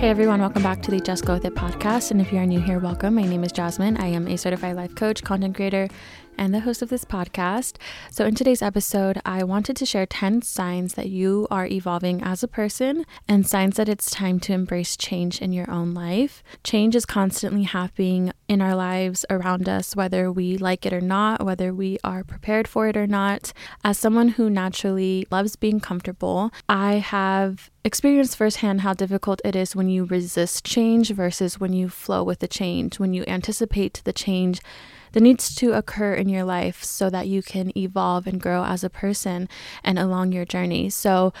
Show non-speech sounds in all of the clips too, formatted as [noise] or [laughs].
Hey everyone, welcome back to the Just Go With It podcast. And if you are new here, welcome. My name is Jasmine. I am a certified life coach, content creator, and the host of this podcast. So, in today's episode, I wanted to share 10 signs that you are evolving as a person and signs that it's time to embrace change in your own life. Change is constantly happening in our lives around us, whether we like it or not, whether we are prepared for it or not. As someone who naturally loves being comfortable, I have experienced firsthand how difficult it is when you resist change versus when you flow with the change, when you anticipate the change that needs to occur in your life so that you can evolve and grow as a person and along your journey. So,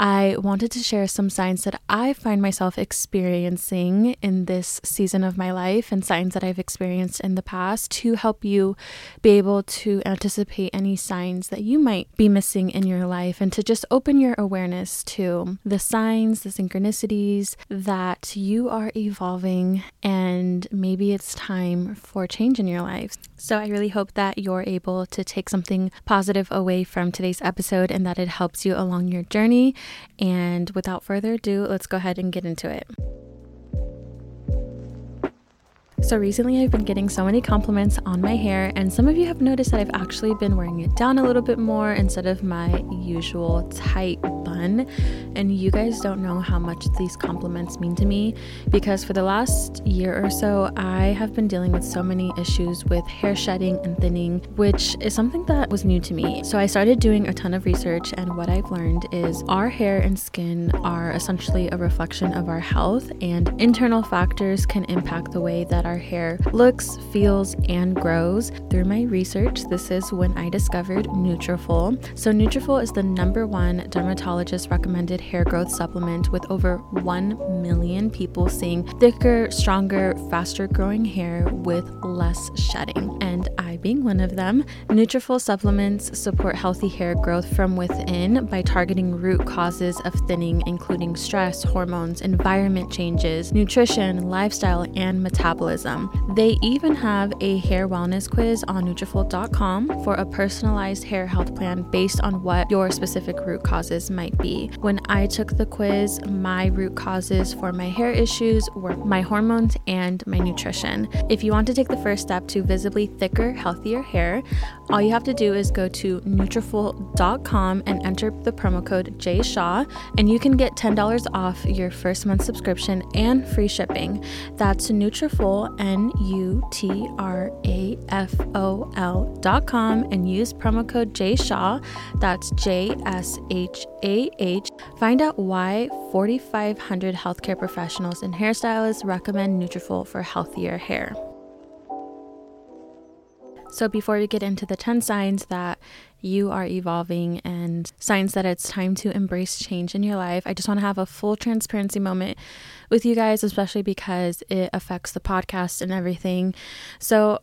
I wanted to share some signs that I find myself experiencing in this season of my life and signs that I've experienced in the past to help you be able to anticipate any signs that you might be missing in your life and to just open your awareness to the signs, the synchronicities that you are evolving and maybe it's time for change in your life. So I really hope that you're able to take something positive away from today's episode and that it helps you along your journey and without further ado, let's go ahead and get into it. So, recently I've been getting so many compliments on my hair, and some of you have noticed that I've actually been wearing it down a little bit more instead of my usual tight bun. And you guys don't know how much these compliments mean to me because for the last year or so, I have been dealing with so many issues with hair shedding and thinning, which is something that was new to me. So, I started doing a ton of research, and what I've learned is our hair and skin are essentially a reflection of our health, and internal factors can impact the way that our hair looks, feels, and grows. Through my research, this is when I discovered Nutrafol. So Nutrafol is the number one dermatologist recommended hair growth supplement with over 1 million people seeing thicker, stronger, faster growing hair with less shedding. And being one of them, Nutrafol supplements support healthy hair growth from within by targeting root causes of thinning including stress, hormones, environment changes, nutrition, lifestyle, and metabolism. They even have a hair wellness quiz on Nutrafol.com for a personalized hair health plan based on what your specific root causes might be. When I took the quiz, my root causes for my hair issues were my hormones and my nutrition. If you want to take the first step to visibly thicker, healthier hair, all you have to do is go to Nutrafol.com and enter the promo code JShah, and you can get $10 off your first month subscription and free shipping. That's Nutrafol N U T R A F O L dot com and use promo code JShah. That's J S H A H. Find out why 4,500 healthcare professionals and hairstylists recommend Nutrafol for healthier hair. So, before we get into the 10 signs that you are evolving and signs that it's time to embrace change in your life, I just want to have a full transparency moment with you guys, especially because it affects the podcast and everything. So,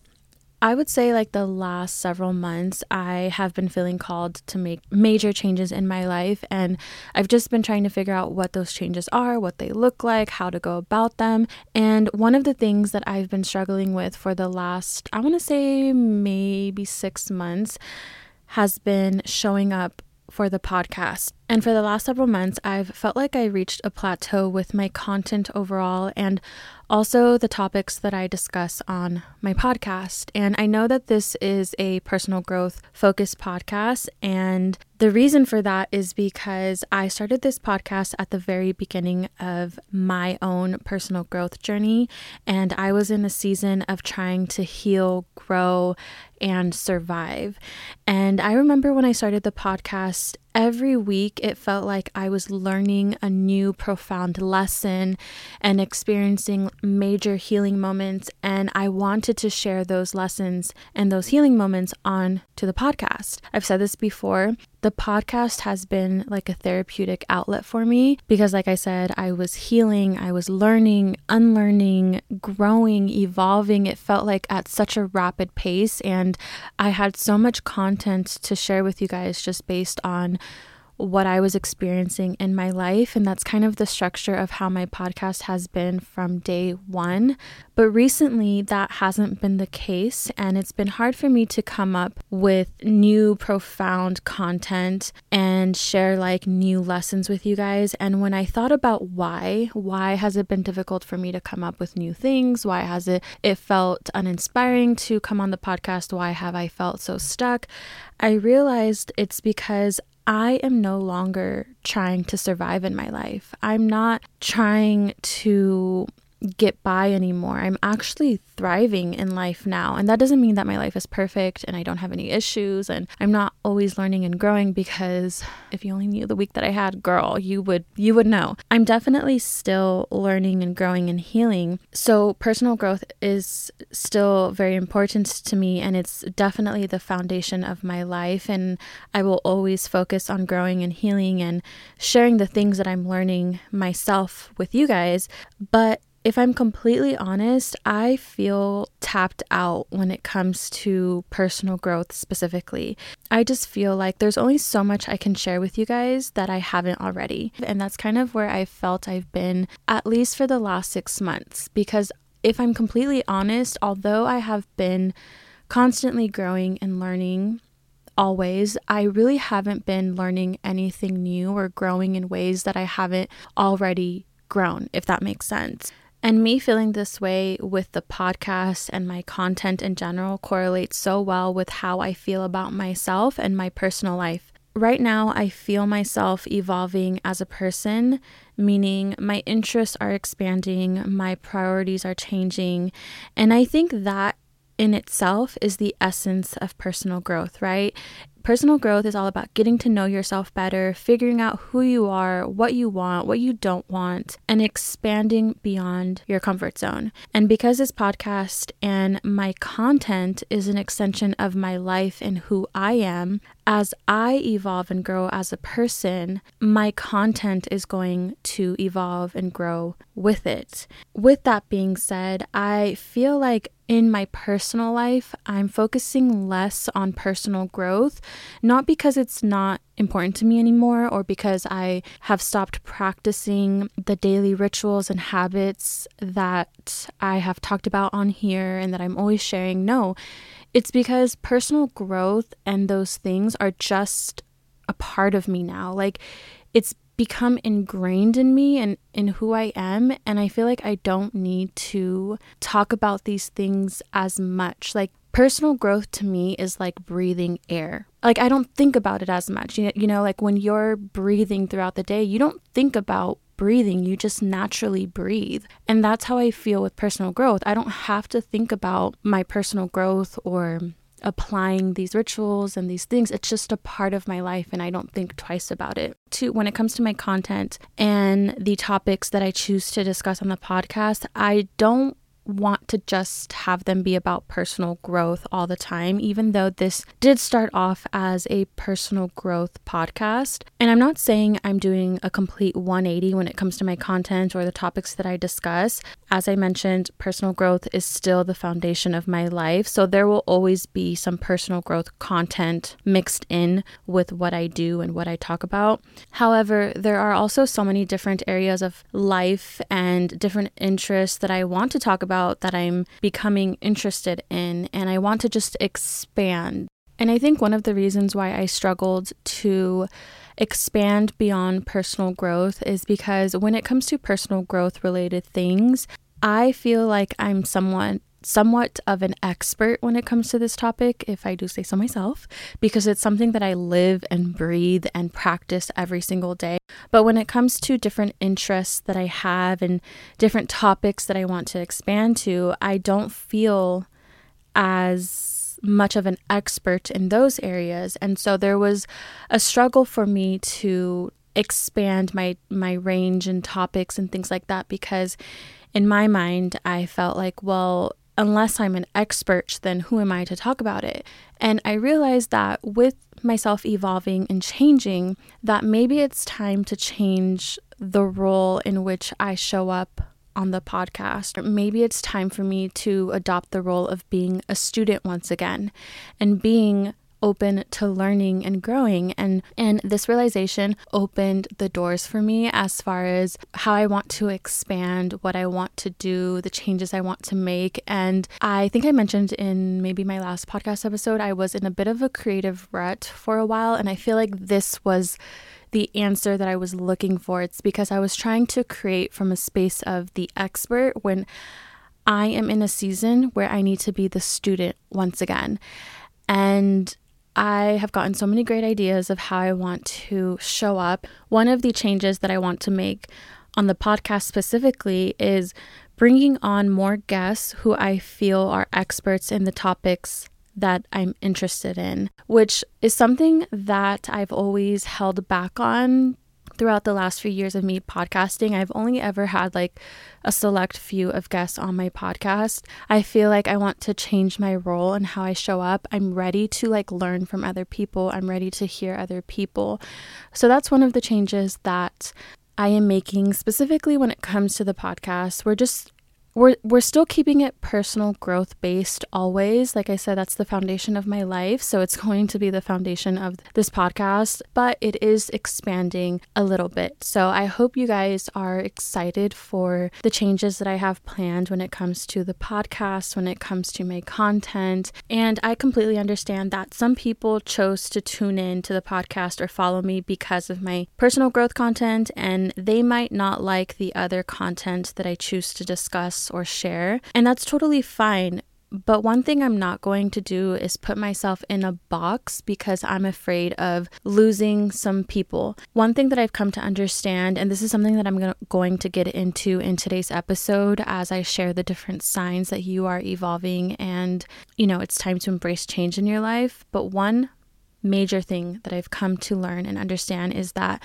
I would say, like the last several months, I have been feeling called to make major changes in my life. And I've just been trying to figure out what those changes are, what they look like, how to go about them. And one of the things that I've been struggling with for the last, I want to say maybe six months, has been showing up for the podcast. And for the last several months, I've felt like I reached a plateau with my content overall and also the topics that I discuss on my podcast. And I know that this is a personal growth focused podcast. And the reason for that is because I started this podcast at the very beginning of my own personal growth journey. And I was in a season of trying to heal, grow, and survive. And I remember when I started the podcast, every week it felt like I was learning a new profound lesson and experiencing major healing moments. And I wanted to share those lessons and those healing moments on to the podcast. I've said this before. The podcast has been like a therapeutic outlet for me because, like I said, I was healing, I was learning, unlearning, growing, evolving. It felt like at such a rapid pace, and I had so much content to share with you guys just based on what I was experiencing in my life. And that's kind of the structure of how my podcast has been from day one. But recently, that hasn't been the case. And it's been hard for me to come up with new, profound content and share like new lessons with you guys. And when I thought about why, why has it been difficult for me to come up with new things? Why has it, it felt uninspiring to come on the podcast? Why have I felt so stuck? I realized it's because I am no longer trying to survive in my life. I'm not trying to get by anymore. I'm actually thriving in life now. And that doesn't mean that my life is perfect and I don't have any issues and I'm not always learning and growing because if you only knew the week that I had, girl, you would you would know. I'm definitely still learning and growing and healing. So personal growth is still very important to me and it's definitely the foundation of my life and I will always focus on growing and healing and sharing the things that I'm learning myself with you guys. But if I'm completely honest, I feel tapped out when it comes to personal growth specifically. I just feel like there's only so much I can share with you guys that I haven't already. And that's kind of where I felt I've been, at least for the last six months. Because if I'm completely honest, although I have been constantly growing and learning, always, I really haven't been learning anything new or growing in ways that I haven't already grown, if that makes sense. And me feeling this way with the podcast and my content in general correlates so well with how I feel about myself and my personal life. Right now, I feel myself evolving as a person, meaning my interests are expanding, my priorities are changing. And I think that in itself is the essence of personal growth, right? Personal growth is all about getting to know yourself better, figuring out who you are, what you want, what you don't want, and expanding beyond your comfort zone. And because this podcast and my content is an extension of my life and who I am, as I evolve and grow as a person, my content is going to evolve and grow with it. With that being said, I feel like in my personal life, I'm focusing less on personal growth, not because it's not important to me anymore or because I have stopped practicing the daily rituals and habits that I have talked about on here and that I'm always sharing. No, it's because personal growth and those things are just a part of me now. Like it's become ingrained in me and in who I am. And I feel like I don't need to talk about these things as much. Like, personal growth to me is like breathing air. Like, I don't think about it as much. You, know, like when you're breathing throughout the day, you don't think about breathing, you just naturally breathe. And that's how I feel with personal growth. I don't have to think about my personal growth or applying these rituals and these things. It's just a part of my life and I don't think twice about it. To when it comes to my content and the topics that I choose to discuss on the podcast, I don't want to just have them be about personal growth all the time, even though this did start off as a personal growth podcast. And I'm not saying I'm doing a complete 180 when it comes to my content or the topics that I discuss. As I mentioned, personal growth is still the foundation of my life. So there will always be some personal growth content mixed in with what I do and what I talk about. However, there are also so many different areas of life and different interests that I want to talk about about that I'm becoming interested in, and I want to just expand. And I think one of the reasons why I struggled to expand beyond personal growth is because when it comes to personal growth related things, I feel like I'm someone somewhat of an expert when it comes to this topic, if I do say so myself, because it's something that I live and breathe and practice every single day. But when it comes to different interests that I have and different topics that I want to expand to, I don't feel as much of an expert in those areas. And so there was a struggle for me to expand my my range and topics and things like that because in my mind I felt like well unless I'm an expert, then who am I to talk about it? And I realized that with myself evolving and changing, that maybe it's time to change the role in which I show up on the podcast. Maybe it's time for me to adopt the role of being a student once again and being open to learning and growing and and this realization opened the doors for me as far as how I want to expand, what I want to do, the changes I want to make. And I think I mentioned in maybe my last podcast episode I was in a bit of a creative rut for a while and I feel like this was the answer that I was looking for. It's because I was trying to create from a space of the expert when I am in a season where I need to be the student once again. And I have gotten so many great ideas of how I want to show up. One of the changes that I want to make on the podcast specifically is bringing on more guests who I feel are experts in the topics that I'm interested in, which is something that I've always held back on throughout the last few years of me podcasting, I've only ever had like a select few of guests on my podcast. I feel like I want to change my role and how I show up. I'm ready to like learn from other people, I'm ready to hear other people. So that's one of the changes that I am making specifically when it comes to the podcast. We're just we're we're still keeping it personal growth based always. Like I said, that's the foundation of my life, so it's [laughs] going to be the foundation of this podcast, but it is expanding a little bit. So I hope you guys are excited for the changes that I have planned when it comes to the podcast, when it comes to my content, and I completely understand that some people chose to tune in to the podcast or follow me because of my personal growth content and they might not like the other content that I choose to discuss or share. And that's totally fine. But one thing I'm not going to do is put myself in a box because I'm afraid of losing some people. One thing that I've come to understand, and this is something that I'm going to get into in today's episode as I share the different signs that you are evolving and, you know, it's time to embrace change in your life. But one major thing that I've come to learn and understand is that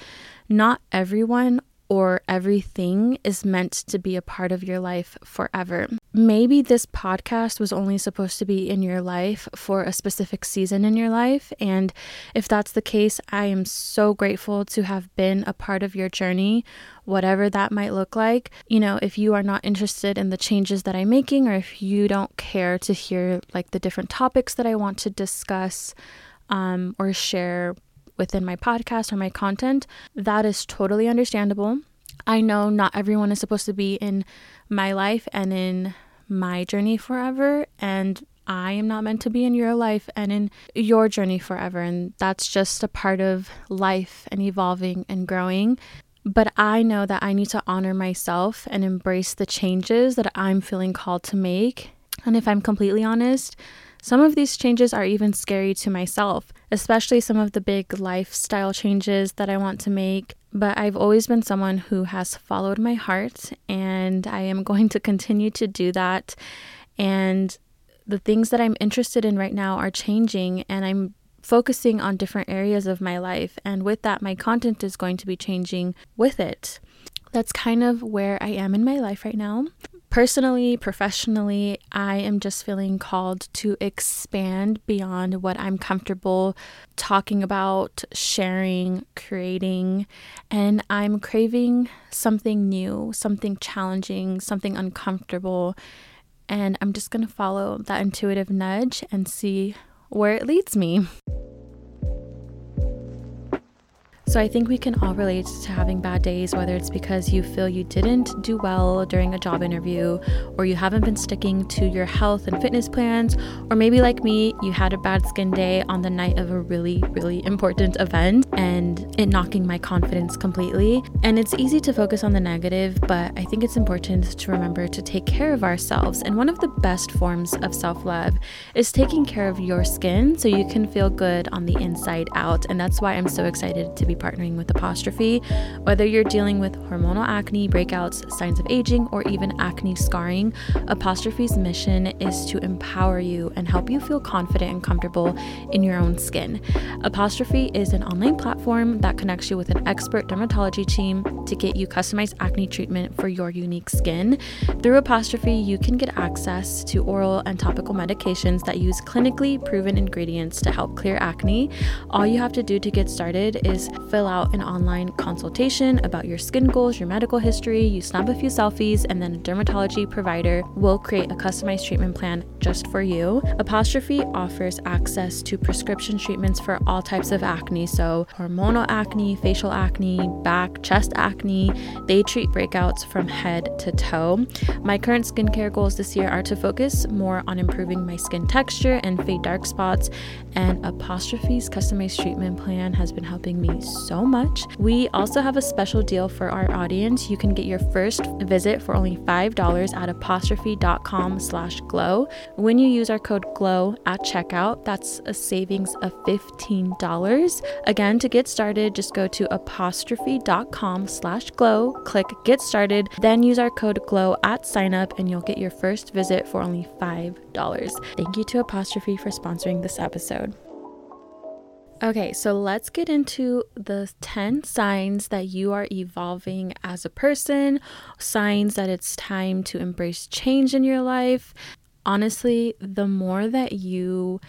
not everyone or everything is meant to be a part of your life forever. Maybe this podcast was only supposed to be in your life for a specific season in your life. And if that's the case, I am so grateful to have been a part of your journey, whatever that might look like. You know, if you are not interested in the changes that I'm making, or if you don't care to hear like the different topics that I want to discuss um, or share within my podcast or my content, that is totally understandable. I know not everyone is supposed to be in my life and in my journey forever, and I am not meant to be in your life and in your journey forever. And that's just a part of life and evolving and growing. But I know that I need to honor myself and embrace the changes that I'm feeling called to make. And if I'm completely honest, some of these changes are even scary to myself, especially some of the big lifestyle changes that I want to make. But I've always been someone who has followed my heart, and I am going to continue to do that. And the things that I'm interested in right now are changing, and I'm focusing on different areas of my life. And with that, my content is going to be changing with it. That's kind of where I am in my life right now. Personally, professionally, I am just feeling called to expand beyond what I'm comfortable talking about, sharing, creating, and I'm craving something new, something challenging, something uncomfortable. And I'm just going to follow that intuitive nudge and see where it leads me. So I think we can all relate to having bad days, whether it's because you feel you didn't do well during a job interview, or you haven't been sticking to your health and fitness plans, or maybe like me, you had a bad skin day on the night of a really, really important event and it knocking my confidence completely. And it's easy to focus on the negative, but I think it's important to remember to take care of ourselves. And one of the best forms of self love is taking care of your skin so you can feel good on the inside out. And that's why I'm so excited to be partnering with Apostrophe. Whether you're dealing with hormonal acne, breakouts, signs of aging, or even acne scarring, Apostrophe's mission is to empower you and help you feel confident and comfortable in your own skin. Apostrophe is an online platform that connects you with an expert dermatology team to get you customized acne treatment for your unique skin. Through Apostrophe, you can get access to oral and topical medications that use clinically proven ingredients to help clear acne. All you have to do to get started is fill out an online consultation about your skin goals, your medical history, you snap a few selfies, and then a dermatology provider will create a customized treatment plan just for you. Apostrophe offers access to prescription treatments for all types of acne, so hormonal acne, facial acne, back, chest acne. They treat breakouts from head to toe. My current skincare goals this year are to focus more on improving my skin texture and fade dark spots, and Apostrophe's customized treatment plan has been helping me so much. We also have a special deal for our audience. You can get your first visit for only $5 at apostrophe.com slash glow. When you use our code GLOW at checkout, that's a savings of $15. Again, to get started, just go to apostrophe.com slash glow, click get started, then use our code GLOW at sign up and you'll get your first visit for only $5. Thank you to Apostrophe for sponsoring this episode. Okay, so let's get into the 10 signs that you are evolving as a person, signs that it's time to embrace change in your life. Honestly, the more that you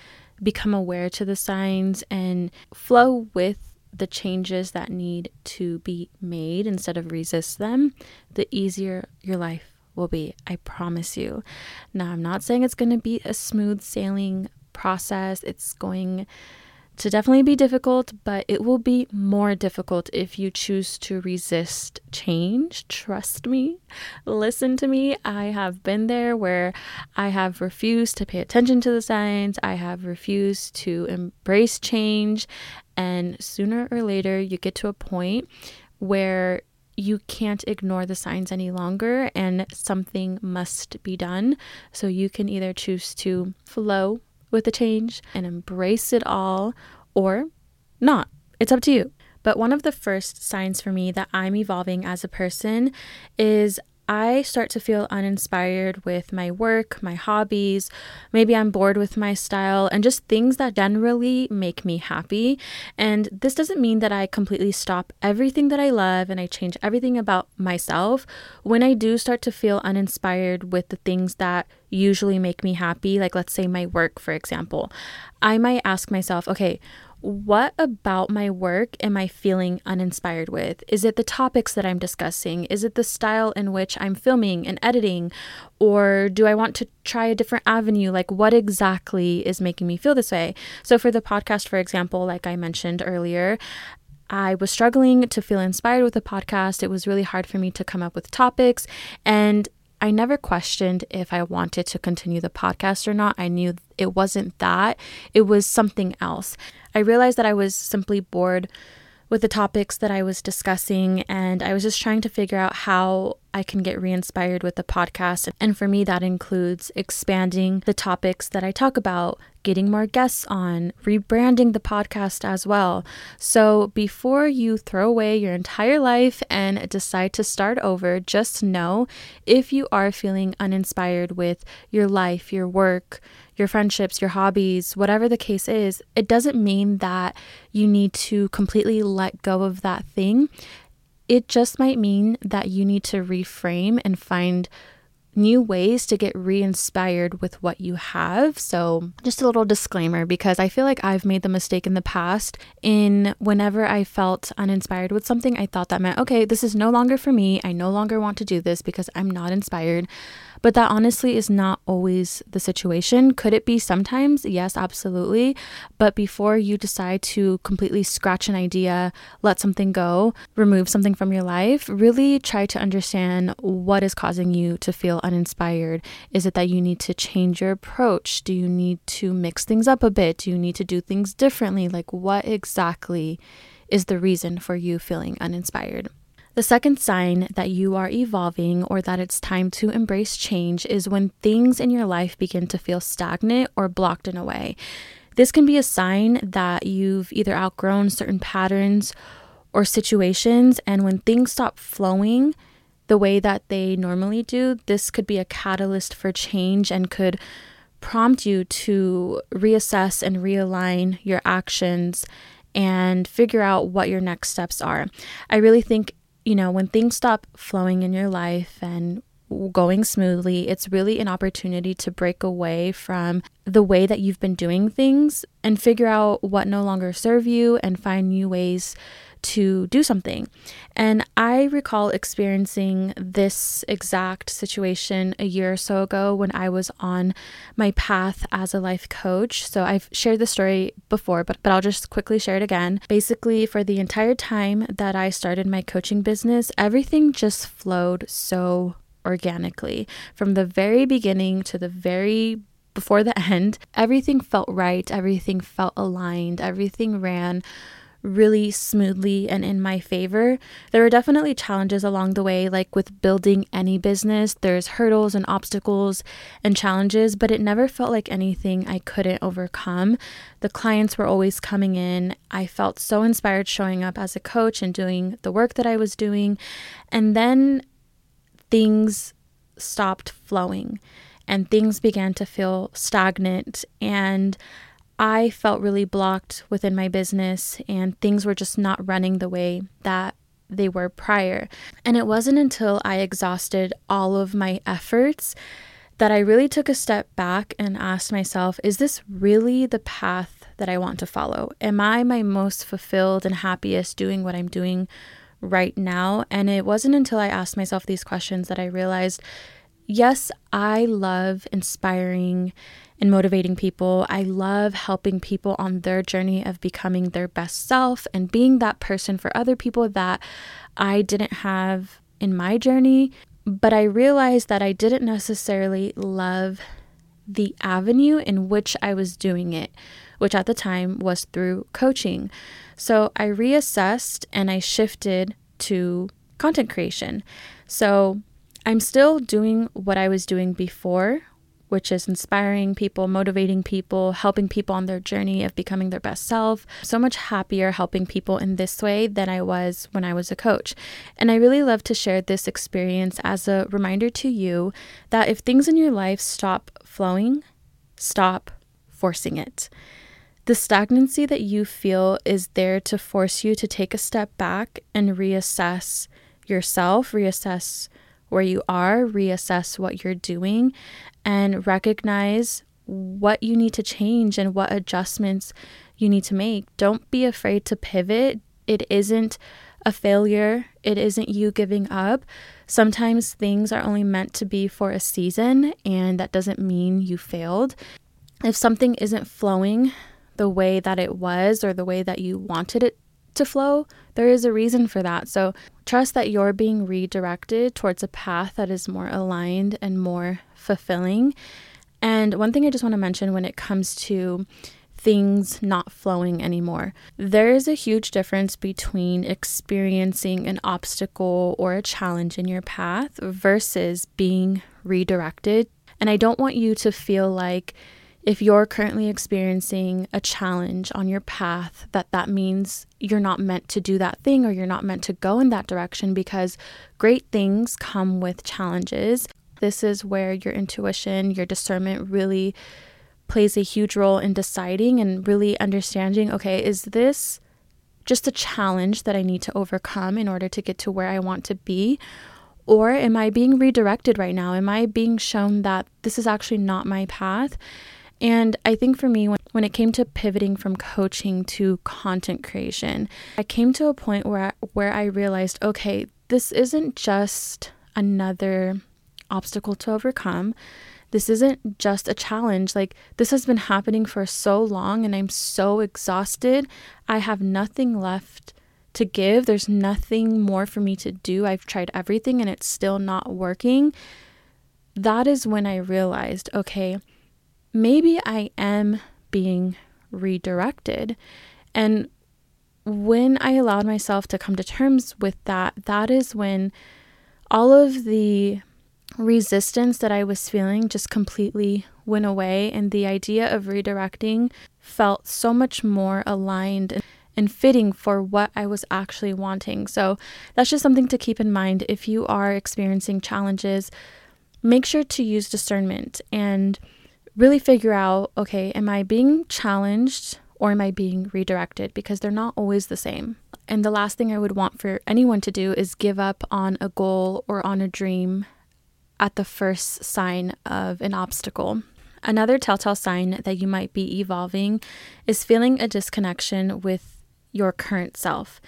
become aware to the signs and flow with the changes that need to be made instead of resist them, the easier your life will be. I promise you. Now, I'm not saying it's going to be a smooth sailing process. It's going to definitely be difficult, but it will be more difficult if you choose to resist change. Trust me, listen to me. I have been there where I have refused to pay attention to the signs, I have refused to embrace change, and sooner or later, you get to a point where you can't ignore the signs any longer and something must be done. So you can either choose to flow with the change and embrace it all or not. It's up to you. But one of the first signs for me that I'm evolving as a person is I start to feel uninspired with my work, my hobbies. Maybe I'm bored with my style and just things that generally make me happy. And this doesn't mean that I completely stop everything that I love and I change everything about myself. When I do start to feel uninspired with the things that usually make me happy, like let's say my work, for example, I might ask myself, okay, what about my work am I feeling uninspired with? Is it the topics that I'm discussing? Is it the style in which I'm filming and editing? Or do I want to try a different avenue? Like, what exactly is making me feel this way? So, for the podcast, for example, like I mentioned earlier, I was struggling to feel inspired with the podcast. It was really hard for me to come up with topics. And I never questioned if I wanted to continue the podcast or not. I knew it wasn't that, it was something else. I realized that I was simply bored with the topics that I was discussing, and I was just trying to figure out how I can get re inspired with the podcast. And for me, that includes expanding the topics that I talk about, getting more guests on, rebranding the podcast as well. So before you throw away your entire life and decide to start over, just know if you are feeling uninspired with your life, your work, your friendships, your hobbies, whatever the case is, it doesn't mean that you need to completely let go of that thing. It just might mean that you need to reframe and find new ways to get re inspired with what you have. So, just a little disclaimer because I feel like I've made the mistake in the past in whenever I felt uninspired with something, I thought that meant, okay, this is no longer for me. I no longer want to do this because I'm not inspired. But that honestly is not always the situation. Could it be sometimes? Yes, absolutely. But before you decide to completely scratch an idea, let something go, remove something from your life, really try to understand what is causing you to feel uninspired. Is it that you need to change your approach? Do you need to mix things up a bit? Do you need to do things differently? Like, what exactly is the reason for you feeling uninspired? The second sign that you are evolving or that it's time to embrace change is when things in your life begin to feel stagnant or blocked in a way. This can be a sign that you've either outgrown certain patterns or situations, and when things stop flowing the way that they normally do, this could be a catalyst for change and could prompt you to reassess and realign your actions and figure out what your next steps are. I really think you know, when things stop flowing in your life and going smoothly. It's really an opportunity to break away from the way that you've been doing things and figure out what no longer serve you and find new ways to do something. And I recall experiencing this exact situation a year or so ago when I was on my path as a life coach. So I've shared the story before, but, but I'll just quickly share it again. Basically, for the entire time that I started my coaching business, everything just flowed so organically. From the very beginning to the very before the [laughs] end, everything felt right, everything felt aligned, everything ran really smoothly and in my favor. There were definitely challenges along the way, like with building any business, there's hurdles and obstacles and challenges, but it never felt like anything I couldn't overcome. The clients were always coming in. I felt so inspired showing up as a coach and doing the work that I was doing. And then things stopped flowing and things began to feel stagnant and I felt really blocked within my business and things were just not running the way that they were prior. And it wasn't until I exhausted all of my efforts that I really took a step back and asked myself, is this really the path that I want to follow? Am I my most fulfilled and happiest doing what I'm doing right now? And it wasn't until I asked myself these questions that I realized yes, I love inspiring and motivating people. I love helping people on their journey of becoming their best self and being that person for other people that I didn't have in my journey. But I realized that I didn't necessarily love the avenue in which I was doing it, which at the time was through coaching. So I reassessed and I shifted to content creation. So I'm still doing what I was doing before, which is inspiring people, motivating people, helping people on their journey of becoming their best self. So much happier helping people in this way than I was when I was a coach. And I really love to share this experience as a reminder to you that if things in your life stop flowing, stop forcing it. The stagnancy that you feel is there to force you to take a step back and reassess yourself, reassess where you are, reassess what you're doing, and recognize what you need to change and what adjustments you need to make. Don't be afraid to pivot. It isn't a failure, it isn't you giving up. Sometimes things are only meant to be for a season, and that doesn't mean you failed. If something isn't flowing the way that it was or the way that you wanted it to flow, there is a reason for that. So trust that you're being redirected towards a path that is more aligned and more fulfilling. And one thing I just want to mention when it comes to things not flowing anymore. There is a huge difference between experiencing an obstacle or a challenge in your path versus being redirected. And I don't want you to feel like if you're currently experiencing a challenge on your path that that means you're not meant to do that thing or you're not meant to go in that direction because great things come with challenges this is where your intuition your discernment really plays a huge role in deciding and really understanding okay is this just a challenge that I need to overcome in order to get to where I want to be or am I being redirected right now? Am I being shown that this is actually not my path? And I think for me, when, when it came to pivoting from coaching to content creation, I came to a point where I, where I realized, okay, this isn't just another obstacle to overcome. This isn't just a challenge. Like, this has been happening for so long, and I'm so exhausted. I have nothing left to give. There's nothing more for me to do. I've tried everything, and it's still not working. That is when I realized, okay, maybe I am being redirected. And when I allowed myself to come to terms with that, that is when all of the resistance that I was feeling just completely went away. And the idea of redirecting felt so much more aligned and fitting for what I was actually wanting. So that's just something to keep in mind. If you are experiencing challenges, make sure to use discernment and really figure out okay, am I being challenged or am I being redirected? Because they're not always the same. And the last thing I would want for anyone to do is give up on a goal or on a dream at the first sign of an obstacle. Another telltale sign that you might be evolving is feeling a disconnection with your current self.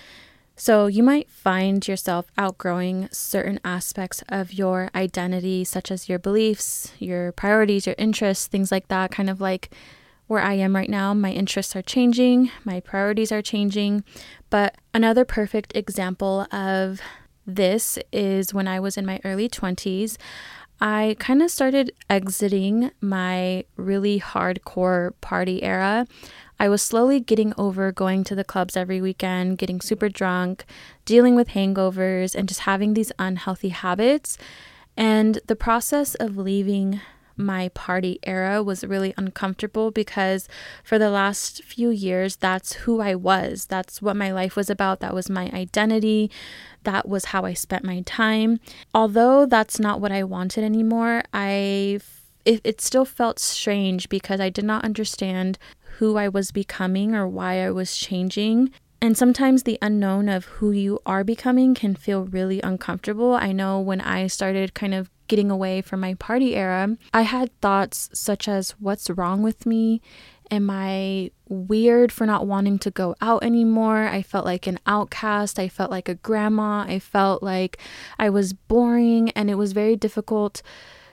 So, you might find yourself outgrowing certain aspects of your identity, such as your beliefs, your priorities, your interests, things like that. Kind of like where I am right now, my interests are changing, my priorities are changing. But another perfect example of this is when I was in my early 20s. I kind of started exiting my really hardcore party era. I was slowly getting over going to the clubs every weekend, getting super drunk, dealing with hangovers, and just having these unhealthy habits. And the process of leaving my party era was really uncomfortable because for the last few years, that's who I was. That's what my life was about. That was my identity. That was how I spent my time. Although that's not what I wanted anymore, I it, it still felt strange because I did not understand who I was becoming or why I was changing. And sometimes the unknown of who you are becoming can feel really uncomfortable. I know when I started kind of getting away from my party era, I had thoughts such as, What's wrong with me? Am I weird for not wanting to go out anymore? I felt like an outcast. I felt like a grandma. I felt like I was boring, and it was very difficult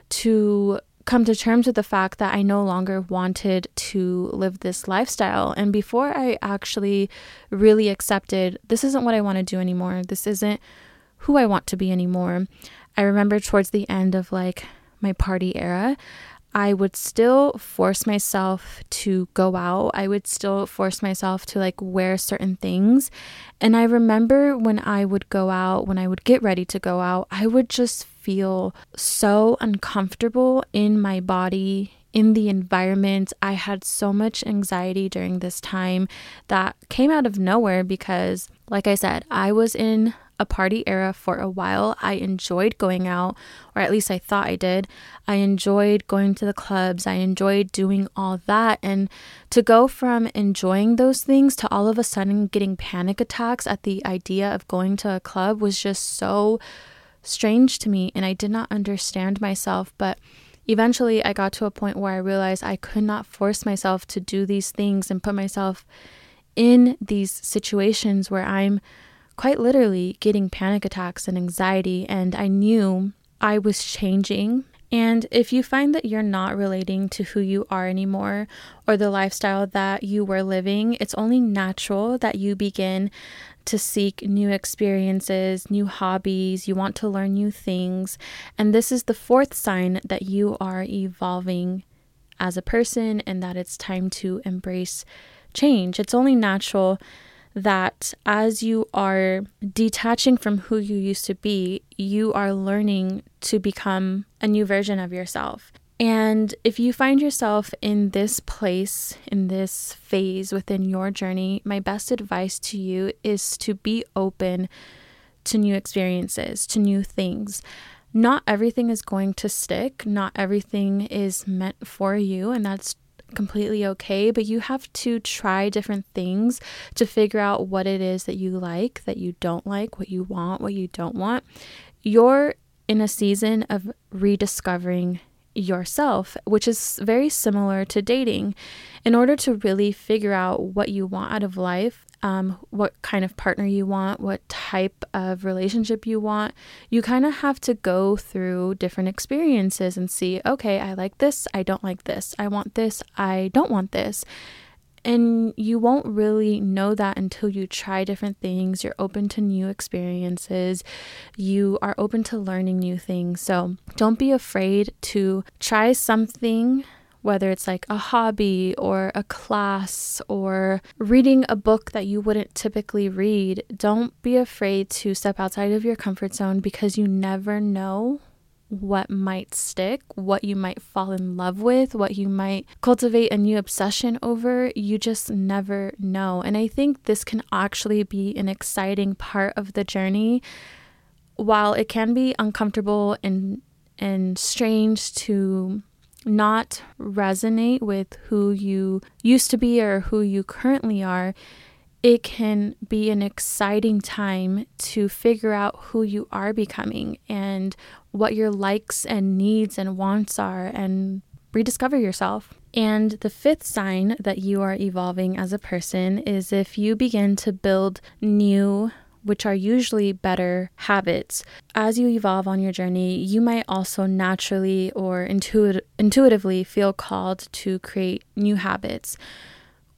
to come to terms with the fact that I no longer wanted to live this lifestyle. And before I actually really accepted this isn't what I want to do anymore, this isn't who I want to be anymore, I remember towards the end of like my party era, I would still force myself to go out. I would still force myself to like wear certain things. And I remember when I would go out, when I would get ready to go out, I would just feel so uncomfortable in my body, in the environment. I had so much anxiety during this time that came out of nowhere because, like I said, I was in a party era for a while. I enjoyed going out, or at least I thought I did. I enjoyed going to the clubs. I enjoyed doing all that. And to go from enjoying those things to all of a sudden getting panic attacks at the idea of going to a club was just so strange to me. And I did not understand myself. But eventually, I got to a point where I realized I could not force myself to do these things and put myself in these situations where I'm quite literally getting panic attacks and anxiety, and I knew I was changing. And if you find that you're not relating to who you are anymore or the lifestyle that you were living, it's only natural that you begin to seek new experiences, new hobbies, you want to learn new things. And this is the fourth sign that you are evolving as a person and that it's time to embrace change. It's only natural that as you are detaching from who you used to be, you are learning to become a new version of yourself. And if you find yourself in this place, in this phase within your journey, my best advice to you is to be open to new experiences, to new things. Not everything is going to stick, not everything is meant for you, and that's completely okay, but you have to try different things to figure out what it is that you like, that you don't like, what you want, what you don't want. You're in a season of rediscovering yourself, which is very similar to dating. In order to really figure out what you want out of life, um, what kind of partner you want, what type of relationship you want, you kind of have to go through different experiences and see, okay, I like this, I don't like this, I want this, I don't want this. And you won't really know that until you try different things. You're open to new experiences. You are open to learning new things. So don't be afraid to try something whether it's like a hobby or a class or reading a book that you wouldn't typically read, don't be afraid to step outside of your comfort zone because you never know what might stick, what you might fall in love with, what you might cultivate a new obsession over. You just never know. And I think this can actually be an exciting part of the journey. While it can be uncomfortable and and strange to not resonate with who you used to be or who you currently are, it can be an exciting time to figure out who you are becoming and what your likes and needs and wants are and rediscover yourself. And the fifth sign that you are evolving as a person is if you begin to build new which are usually better habits. As you evolve on your journey, you might also naturally or intuit- intuitively feel called to create new habits.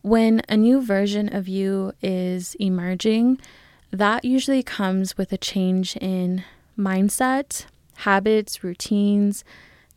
When a new version of you is emerging, that usually comes with a change in mindset, habits, routines,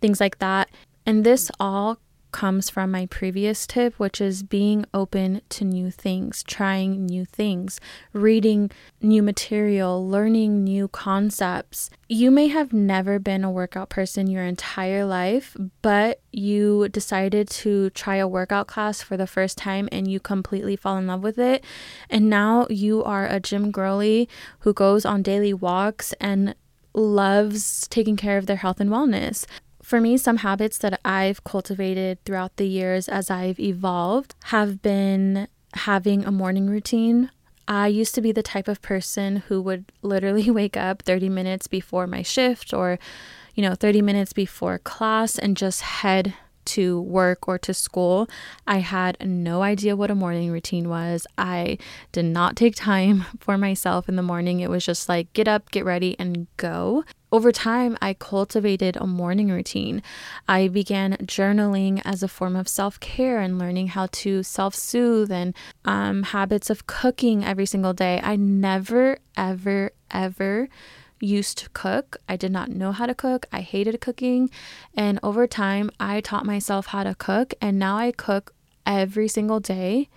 things like that. And this all comes from my previous tip, which is being open to new things, trying new things, reading new material, learning new concepts. You may have never been a workout person your entire life, but you decided to try a workout class for the first time and you completely fall in love with it. And now you are a gym girly who goes on daily walks and loves taking care of their health and wellness. For me, some habits that I've cultivated throughout the years as I've evolved have been having a morning routine. I used to be the type of person who would literally [laughs] wake up 30 minutes before my shift or, you know, 30 minutes before class and just head to work or to school. I had no idea what a morning routine was. I did not take time [laughs] for myself in the morning. It was just like get up, get ready, and go over time, I cultivated a morning routine. I began journaling as a form of self care and learning how to self soothe and um, habits of cooking every single day. I never, ever, ever used to cook. I did not know how to cook. I hated cooking. And over time, I taught myself how to cook. And now I cook every single day.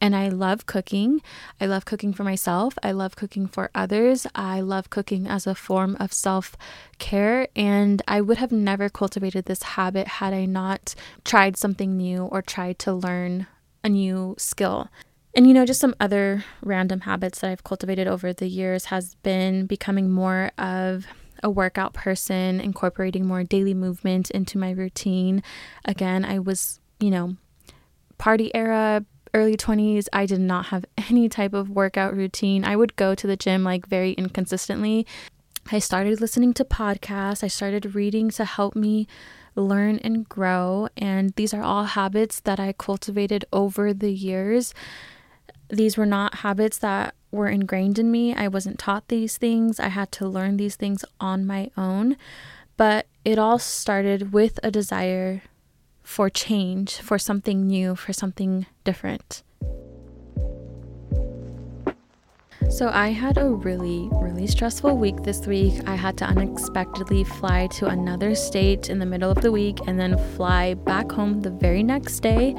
And I love cooking. I love cooking for myself. I love cooking for others. I love cooking as a form of self care. And I would have never cultivated this habit had I not tried something new or tried to learn a new skill. And you know, just some other random habits that I've cultivated over the years has been becoming more of a workout person, incorporating more daily movement into my routine. Again, I was, you know, party era, early 20s, I did not have [laughs] any type of workout routine. I would go to the gym like very inconsistently. I started listening to podcasts, I started reading to help me learn and grow. And these are all habits that I cultivated over the years. These were not habits that were ingrained in me. I wasn't taught these things. I had to learn these things on my own. But it all started with a desire for change, for something new, for something different. So, I had a really, really stressful week this week. I had to unexpectedly fly to another state in the middle of the week and then fly back home the very next day.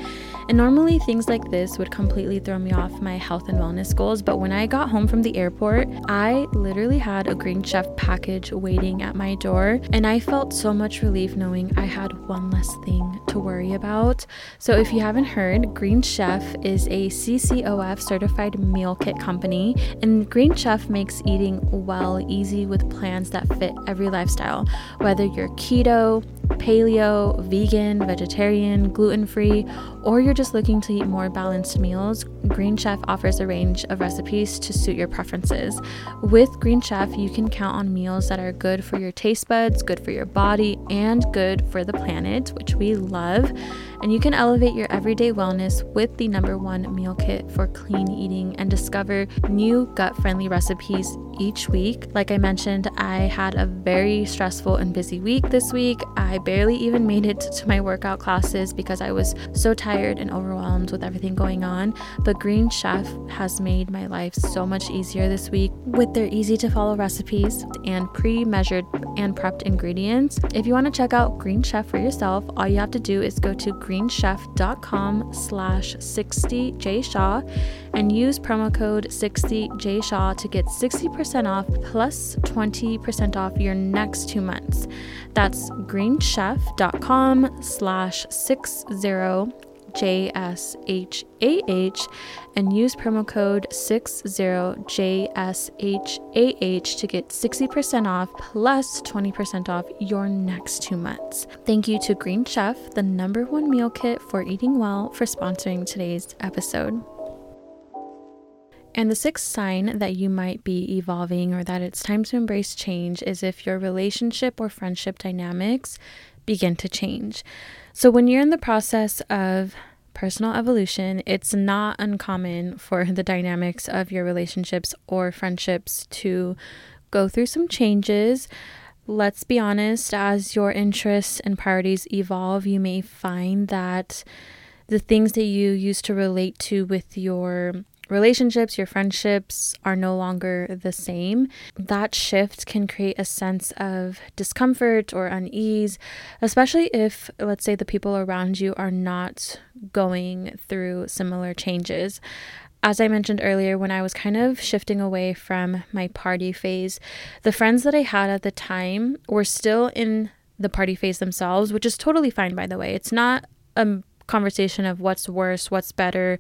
And normally, things like this would completely throw me off my health and wellness goals. But when I got home from the airport, I literally had a Green Chef package waiting at my door. And I felt so much relief knowing I had one less thing to worry about. So, if you haven't heard, Green Chef is a CCOF certified meal kit company and Green Chef makes eating well easy with plans that fit every lifestyle, whether you're keto, paleo, vegan, vegetarian, gluten free, or you're just looking to eat more balanced meals, Green Chef offers a range of recipes to suit your preferences. With Green Chef, you can count on meals that are good for your taste buds, good for your body, and good for the planet, which we love. And you can elevate your everyday wellness with the number one meal kit for clean eating and discover new gut friendly recipes each week. Like I mentioned, I had a very stressful and busy week this week. I barely even made it to my workout classes because I was so tired and overwhelmed with everything going on. But Green Chef has made my life so much easier this week with their easy to follow recipes and pre measured and prepped ingredients. If you want to check out Green Chef for yourself, all you have to do is go to greenchef.com slash 60jshah and use promo code 60jshah to get 60% off plus 20% off your next two months. That's greenchef.com slash 60 JSHAH and use promo code 60JSHAH to get 60% off plus 20% off your next two months. Thank you to Green Chef, the number one meal kit for eating well, for sponsoring today's episode. And the sixth sign that you might be evolving or that it's time to embrace change is if your relationship or friendship dynamics begin to change. So, when you're in the process of personal evolution, it's not uncommon for the dynamics of your relationships or friendships to go through some changes. Let's be honest, as your interests and priorities evolve, you may find that the things that you used to relate to with your relationships, your friendships are no longer the same, that shift can create a sense of discomfort or unease, especially if, let's say, the people around you are not going through similar changes. As I mentioned earlier, when I was kind of shifting away from my party phase, the friends that I had at the time were still in the party phase themselves, which is totally fine, by the way. It's not a conversation of what's worse, what's better,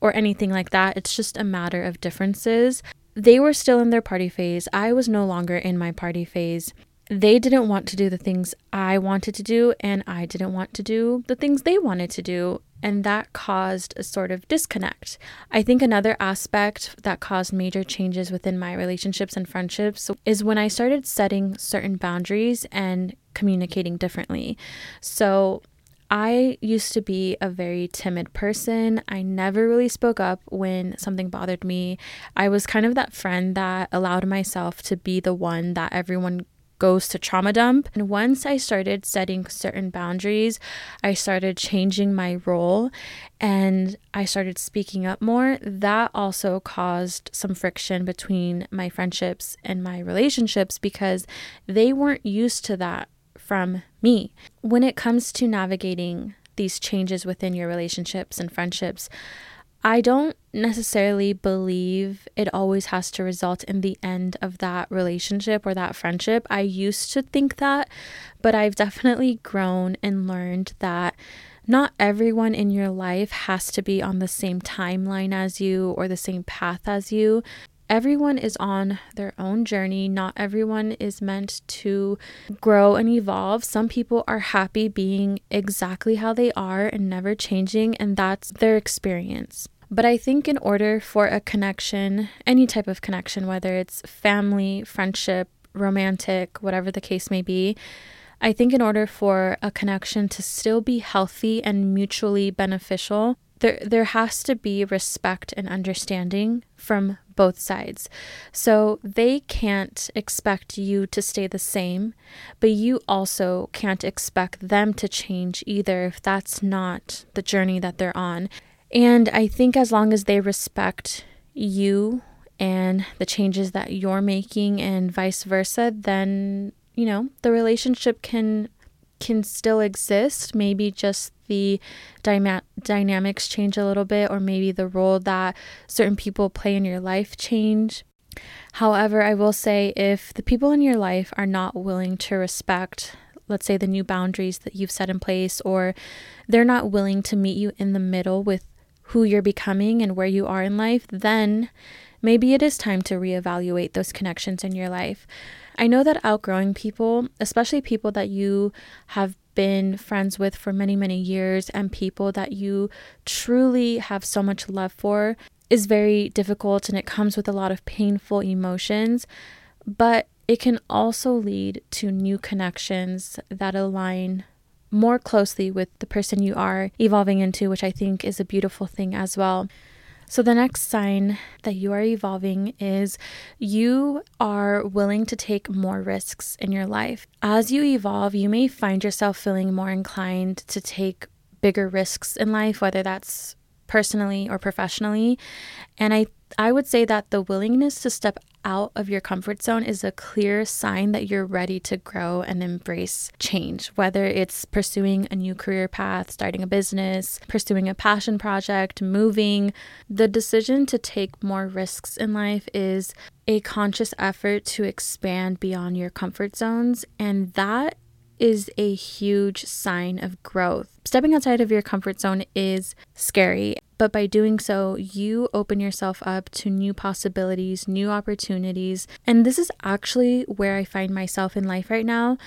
or anything like that. It's just a matter of differences. They were still in their party phase. I was no longer in my party phase. They didn't want to do the things I wanted to do, and I didn't want to do the things they wanted to do. And that caused a sort of disconnect. I think another aspect that caused major changes within my relationships and friendships is when I started setting certain boundaries and communicating differently. So, I used to be a very timid person. I never really spoke up when something bothered me. I was kind of that friend that allowed myself to be the one that everyone goes to trauma dump. And once I started setting certain boundaries, I started changing my role and I started speaking up more. That also caused some friction between my friendships and my relationships because they weren't used to that from me. When it comes to navigating these changes within your relationships and friendships, I don't necessarily believe it always has to result in the end of that relationship or that friendship. I used to think that, but I've definitely grown and learned that not everyone in your life has to be on the same timeline as you or the same path as you everyone is on their own journey. Not everyone is meant to grow and evolve. Some people are happy being exactly how they are and never changing, and that's their experience. But I think in order for a connection, any type of connection, whether it's family, friendship, romantic, whatever the case may be, I think in order for a connection to still be healthy and mutually beneficial, there there has to be respect and understanding from both sides. So they can't expect you to stay the same, but you also can't expect them to change either if that's not the journey that they're on. And I think as long as they respect you and the changes that you're making and vice versa, then you know, the relationship can can still exist. Maybe just the dyma- dynamics change a little bit, or maybe the role that certain people play in your life change. However, I will say if the people in your life are not willing to respect, let's say, the new boundaries that you've set in place, or they're not willing to meet you in the middle with who you're becoming and where you are in life, then maybe it is time to reevaluate those connections in your life. I know that outgrowing people, especially people that you have been friends with for many, many years and people that you truly have so much love for, is very difficult and it comes with a lot of painful emotions. But it can also lead to new connections that align more closely with the person you are evolving into, which I think is a beautiful thing as well. So, the next sign that you are evolving is you are willing to take more risks in your life. As you evolve, you may find yourself feeling more inclined to take bigger risks in life, whether that's personally or professionally. And I I would say that the willingness to step out of your comfort zone is a clear sign that you're ready to grow and embrace change, whether it's pursuing a new career path, starting a business, pursuing a passion project, moving. The decision to take more risks in life is a conscious effort to expand beyond your comfort zones, and that is a huge sign of growth. Stepping outside of your comfort zone is scary, but by doing so, you open yourself up to new possibilities, new opportunities. And this is actually where I find myself in life right now.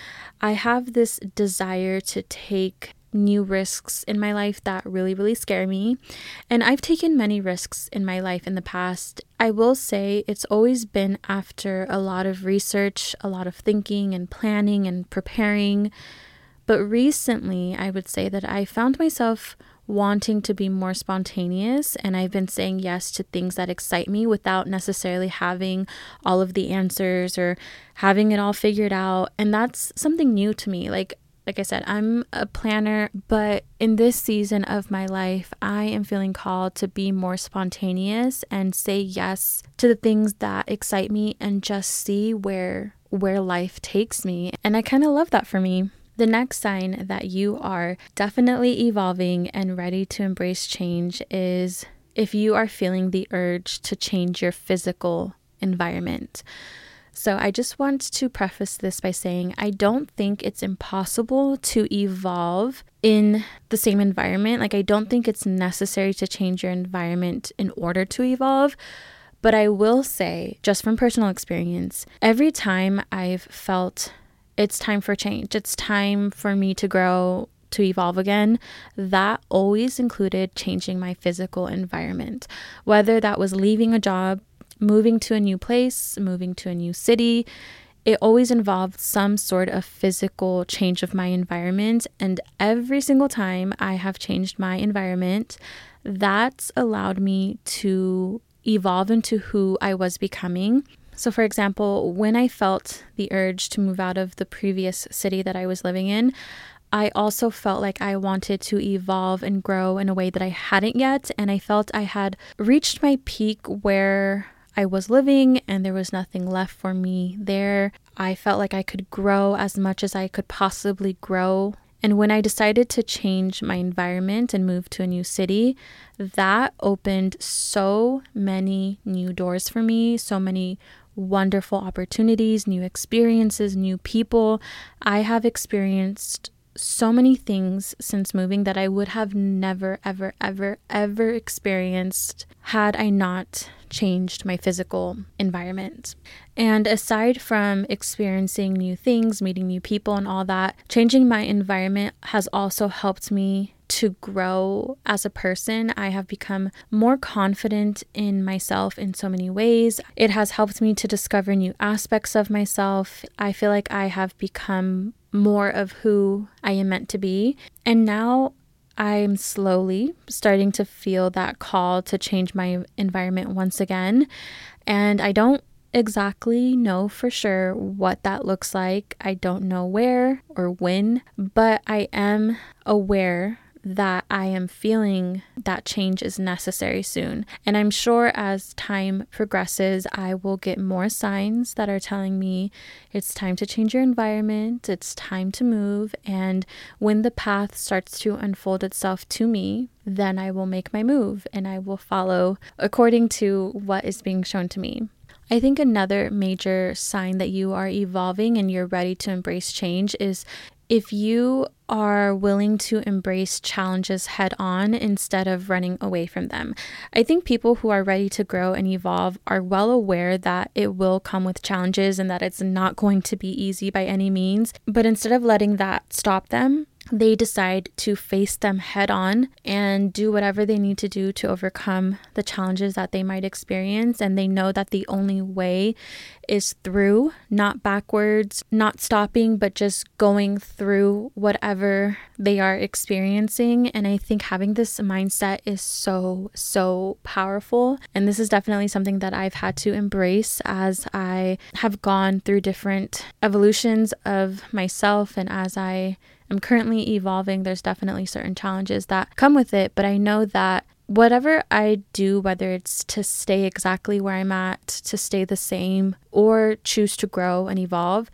I have this desire to take new risks in my life that really, really scare me. And I've taken many risks in my life in the past. I will say it's always been after a lot of research, a lot of thinking and planning and preparing. But recently, I would say that I found myself wanting to be more spontaneous and I've been saying yes to things that excite me without necessarily having all of the answers or having it all figured out and that's something new to me like like I said, I'm a planner, but in this season of my life, I am feeling called to be more spontaneous and say yes to the things that excite me and just see where where life takes me. And I kind of love that for me. The next sign that you are definitely evolving and ready to embrace change is if you are feeling the urge to change your physical environment. So, I just want to preface this by saying I don't think it's impossible to evolve in the same environment. Like, I don't think it's necessary to change your environment in order to evolve. But I will say, just from personal experience, every time I've felt it's time for change, it's time for me to grow, to evolve again, that always included changing my physical environment. Whether that was leaving a job, moving to a new place, moving to a new city, it always involved some sort of physical change of my environment. And every single time I have changed my environment, that's allowed me to evolve into who I was becoming. So, for example, when I felt the urge to move out of the previous city that I was living in, I also felt like I wanted to evolve and grow in a way that I hadn't yet. And I felt I had reached my peak where I was living and there was nothing left for me there. I felt like I could grow as much as I could possibly grow. And when I decided to change my environment and move to a new city, that opened so many new doors for me, so many wonderful opportunities, new experiences, new people. I have experienced so many things since moving that I would have never, ever, ever, ever experienced had I not changed my physical environment. And aside from experiencing new things, meeting new people, and all that, changing my environment has also helped me to grow as a person. I have become more confident in myself in so many ways. It has helped me to discover new aspects of myself. I feel like I have become more of who I am meant to be. And now I'm slowly starting to feel that call to change my environment once again. And I don't exactly know for sure what that looks like. I don't know where or when, but I am aware that I am feeling that change is necessary soon. And I'm sure as time progresses, I will get more signs that are telling me it's time to change your environment, it's time to move. And when the path starts to unfold itself to me, then I will make my move and I will follow according to what is being shown to me. I think another major sign that you are evolving and you're ready to embrace change is if you are willing to embrace challenges head on instead of running away from them. I think people who are ready to grow and evolve are well aware that it will come with challenges and that it's not going to be easy by any means. But instead of letting that stop them, they decide to face them head on and do whatever they need to do to overcome the challenges that they might experience. And they know that the only way is through, not backwards, not stopping, but just going through whatever they are experiencing. And I think having this mindset is so, so powerful. And this is definitely something that I've had to embrace as I have gone through different evolutions of myself and as I I'm currently evolving. There's definitely certain challenges that come with it, but I know that whatever I do, whether it's to stay exactly where I'm at, to stay the same, or choose to grow and evolve,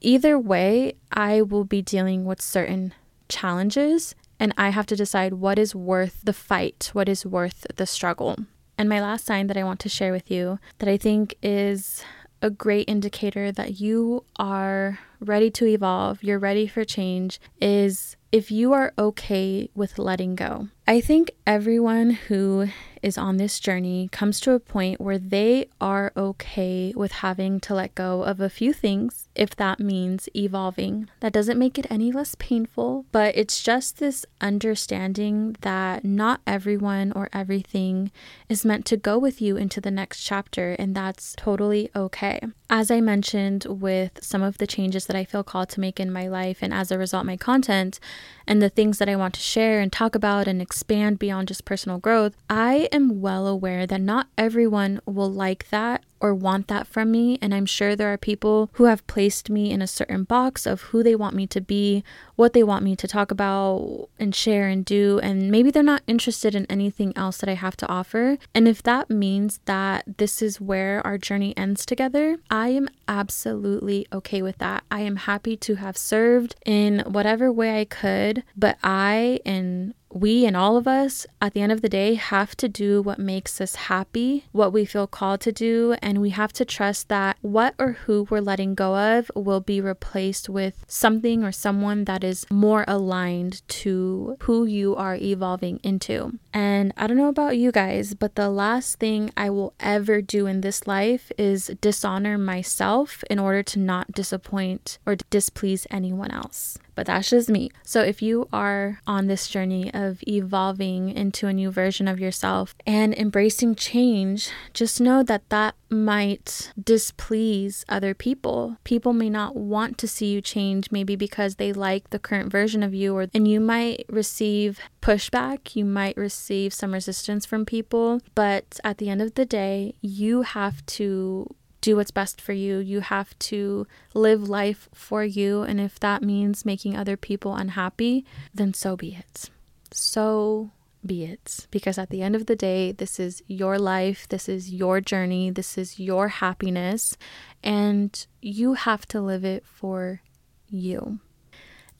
either way, I will be dealing with certain challenges and I have to decide what is worth the fight, what is worth the struggle. And my last sign that I want to share with you that I think is a great indicator that you are ready to evolve, you're ready for change, is if you are okay with letting go. I think everyone who is on this journey comes to a point where they are okay with having to let go of a few things if that means evolving. That doesn't make it any less painful, but it's just this understanding that not everyone or everything is meant to go with you into the next chapter, and that's totally okay. As I mentioned with some of the changes that I feel called to make in my life, and as a result, my content and the things that I want to share and talk about and expand beyond just personal growth, I am well aware that not everyone will like that or want that from me. And I'm sure there are people who have placed me in a certain box of who they want me to be, what they want me to talk about and share and do. And maybe they're not interested in anything else that I have to offer. And if that means that this is where our journey ends together, I am absolutely okay with that. I am happy to have served in whatever way I could, but I and we and all of us at the end of the day have to do what makes us happy, what we feel called to do, and we have to trust that what or who we're letting go of will be replaced with something or someone that is more aligned to who you are evolving into. And I don't know about you guys, but the last thing I will ever do in this life is dishonor myself in order to not disappoint or displease anyone else but that's just me. So if you are on this journey of evolving into a new version of yourself and embracing change, just know that that might displease other people. People may not want to see you change maybe because they like the current version of you or and you might receive pushback, you might receive some resistance from people, but at the end of the day, you have to do what's best for you. You have to live life for you. And if that means making other people unhappy, then so be it. So be it. Because at the end of the day, this is your life, this is your journey, this is your happiness, and you have to live it for you.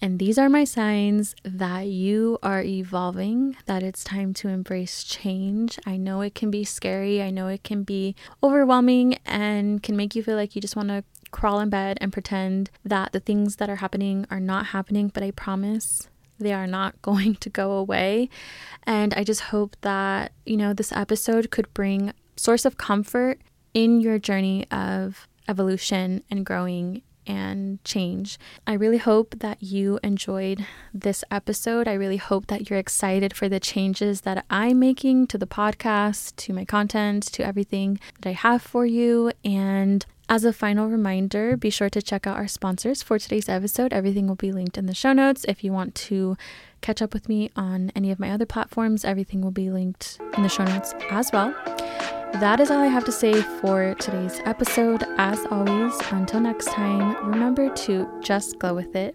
And these are my signs that you are evolving, that it's time to embrace change. I know it can be scary, I know it can be overwhelming and can make you feel like you just want to crawl in bed and pretend that the things that are happening are not happening, but I promise they are not [laughs] going to go away. And I just hope that, you know, this episode could bring source of comfort in your journey of evolution and growing and change. I really hope that you enjoyed this episode. I really hope that you're excited for the changes that I'm making to the podcast, to my content, to everything that I have for you. And as a final reminder, be sure to check out our sponsors for today's episode. Everything will be linked in the show notes. If you want to catch up with me on any of my other platforms, everything will be linked in the show notes as well. That is all I have to say for today's episode. As always, until next time, remember to just go with it.